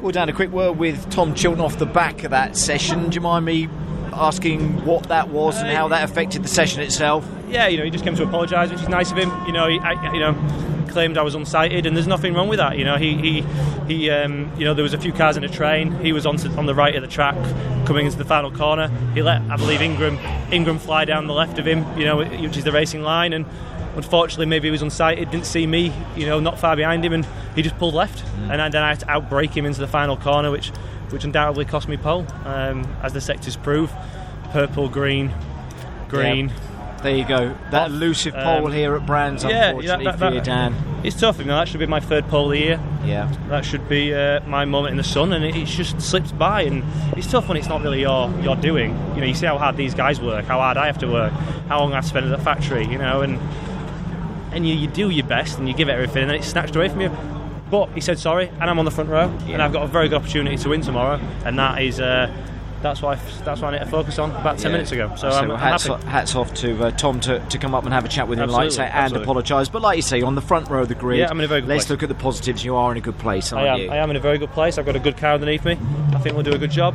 Well, a quick word with Tom Chilton off the back of that session. Do you mind me asking what that was and how that affected the session itself? Yeah, you know, he just came to apologise, which is nice of him. You know, he, I, you know, claimed I was unsighted, and there's nothing wrong with that. You know, he, he, he um, you know, there was a few cars in a train. He was on to, on the right of the track, coming into the final corner. He let, I believe, Ingram Ingram fly down the left of him. You know, which is the racing line, and unfortunately, maybe he was unsighted, didn't see me. You know, not far behind him, and he just pulled left, mm. and then I had to outbrake him into the final corner, which, which undoubtedly cost me pole, um, as the sectors prove. Purple, green, green. Yep. There you go. That Off. elusive pole um, here at Brands, unfortunately, yeah, that, that, for you, Dan. It's tough. You know, that should be my third pole of the year. Yeah. That should be uh, my moment in the sun, and it, it, just slips by. And it's tough when it's not really your your doing. You know, you see how hard these guys work, how hard I have to work, how long I have to spend at the factory. You know, and and you, you do your best and you give it everything, and then it's snatched away from you. But he said sorry, and I'm on the front row, yeah. and I've got a very good opportunity to win tomorrow, and that is. Uh, that's why that's why I need to focus on about 10 yeah. minutes ago. So, I'm, hats, happy. hats off to uh, Tom to, to come up and have a chat with him, like say, and apologise. But like you say, on the front row of the grid, yeah, I'm in a very good let's place. look at the positives. You are in a good place, I am. you? I am in a very good place. I've got a good car underneath me. I think we'll do a good job.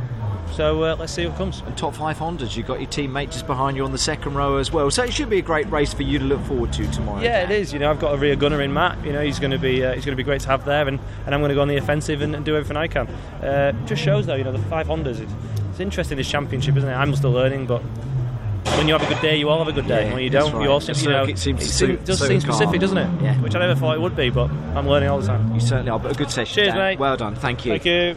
So uh, let's see what comes. And top five Hondas, you've got your teammate just behind you on the second row as well. So it should be a great race for you to look forward to tomorrow. Yeah, it is. You know, I've got a rear gunner in Matt. You know, he's going to be uh, he's going to be great to have there, and, and I'm going to go on the offensive and, and do everything I can. Uh, just shows though, you know, the five Hondas. It's, it's interesting this championship, isn't it? I'm still learning, but when you have a good day, you all have a good day. Yeah, when you don't, right. you also, you know, it seems it suit, does seem specific, doesn't it? Yeah. Which I never thought it would be, but I'm learning all the time. You certainly are. But a good session. Cheers, Dan. mate. Well done. Thank you. Thank you.